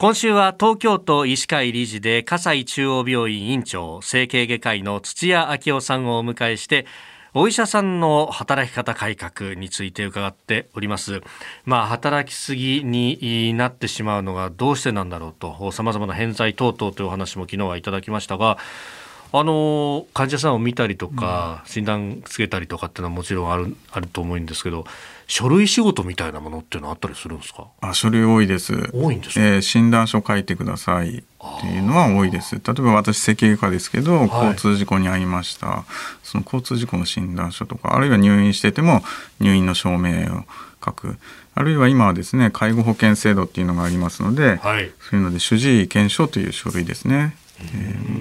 今週は東京都医師会理事で葛西中央病院院長整形外科医の土屋昭夫さんをお迎えしてお医者さんの働き方改革について伺っております。まあ、働きすぎになってしまうのがどうしてなんだろうと、様々な偏在等々というお話も昨日はいただきましたが、あの患者さんを見たりとか、診断つけたりとかっていうのはもちろんあるあると思うんですけど書類仕事みたいなものっていうのはあったりするんですか？あ書類多いです。多いんですえー、診断書書いてくださいっていうのは多いです。例えば私整形外科ですけど、はい、交通事故に遭いました。その交通事故の診断書とかあるいは入院してても入院の証明を書く。あるいは今はですね介護保険制度っていうのがありますので、はい、そういうので主治医検証という書類ですね、えー、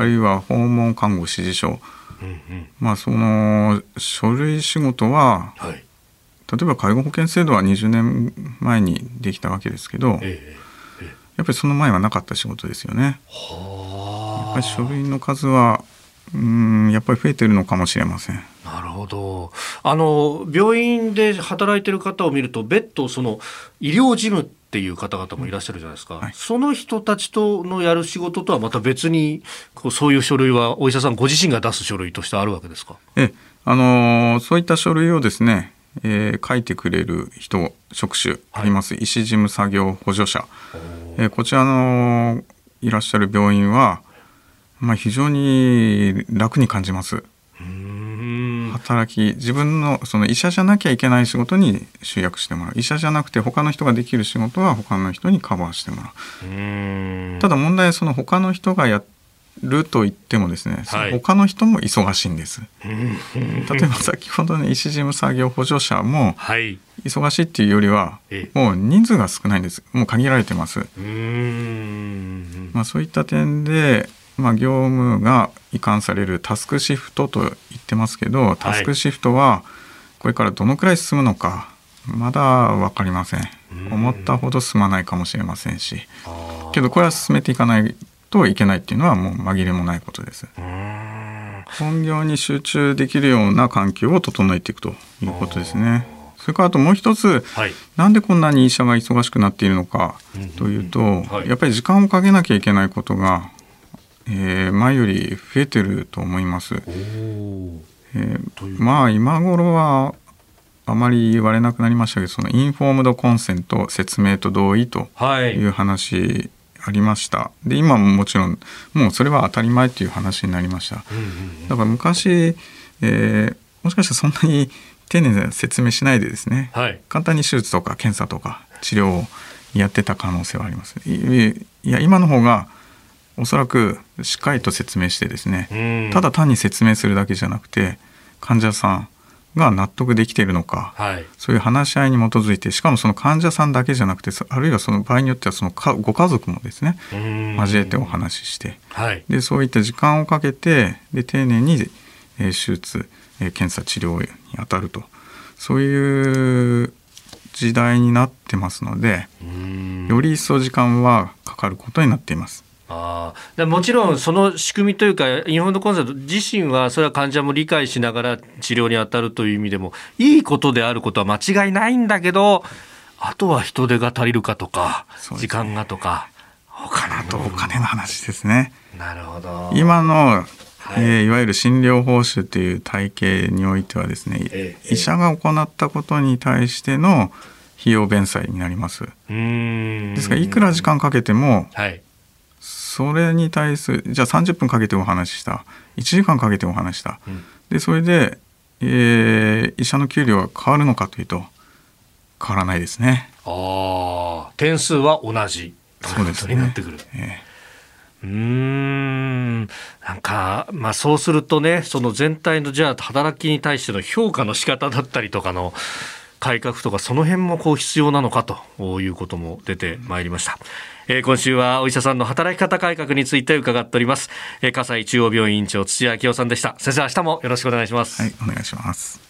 あるいは訪問看護指示書、うんうん、まあその書類仕事は、はい例えば介護保険制度は20年前にできたわけですけど、ええ、やっぱりその前はなかった仕事ですよね。やっぱり書類の数はうんやっぱり増えてるのかもしれません。なるほど。あの病院で働いてる方を見ると別途その医療事務っていう方々もいらっしゃるじゃないですか、はい、その人たちとのやる仕事とはまた別にこうそういう書類はお医者さんご自身が出す書類としてあるわけですか？えあのそういった書類をですねえー、書いてくれる人職種あります、はい、医師事務作業補助者、えー、こちらのいらっしゃる病院は、まあ、非常に楽に感じます。働き自分のその医者じゃなきゃいけない仕事に集約してもらう。医者じゃなくて他の人ができる仕事は他の人にカバーしてもらう。ただ問題はその他の人がやると言ってもですね、はい、他の人も忙しいんです。例えば先ほどの医師事務作業補助者も忙しいっていうよりはもう人数が少ないんです。もう限られてます。まあ、そういった点で、まあ、業務が移管されるタスクシフトと言ってますけどタスクシフトはこれからどのくらい進むのかまだ分かりません。思ったほど進まないかもしれませんし。けどこれは進めていかないといけないっていうのはもう紛れもないことです。本業に集中できるような環境を整えていくということですね。それからあともう一つ、はい、なんでこんなに医者が忙しくなっているのかというと、はい、やっぱり時間をかけなきゃいけないことが、えー、前より増えてると思います。えー、まあ今頃はあまり言われなくなりましたけどそのインフォームドコンセント説明と同意という話ありました。で今ももちろんもうそれは当たり前っていう話になりました、うんうんうん、だから昔、えー、もしかしたらそんなに丁寧な説明しないでですね、はい、簡単に手術とか検査とか治療をやってた可能性はあります。いや今の方がおそらくしっかりと説明してですねただ単に説明するだけじゃなくて患者さんが納得できているのか、はい、そういう話し合いに基づいてしかもその患者さんだけじゃなくてあるいはその場合によってはそのご家族もですね交えてお話しして、はい、でそういった時間をかけてで丁寧に、えー、手術、えー、検査治療に当たると。そういう時代になってますのでより一層時間はかかることになっています。あもちろんその仕組みというかインフォンドコンサート自身はそれは患者も理解しながら治療に当たるという意味でもいいことであることは間違いないんだけどあとは人手が足りるかとか、ね、時間がとか他なとお金の話ですね。なるほど。今のはい、えー、いわゆる診療報酬という体系においてはですね、ええ、医者が行ったことに対しての費用弁済になります。ですからいくら時間かけても、はい、それに対するじゃあ30分かけてお話しした1時間かけてお話した、うん、でそれで、えー、医者の給料は変わるのかというと変わらないですね。あ点数は同じそうですね。になってくる。えー、うんなんか、まあ、そうするとねその全体のじゃあ働きに対しての評価の仕方だったりとかの改革とかその辺もこう必要なのかということも出てまいりました。えー、今週はお医者さんの働き方改革について伺っております。えー、葛西中央病院院長土屋明夫さんでした。先生明日もよろしくお願いします。はい、お願いします。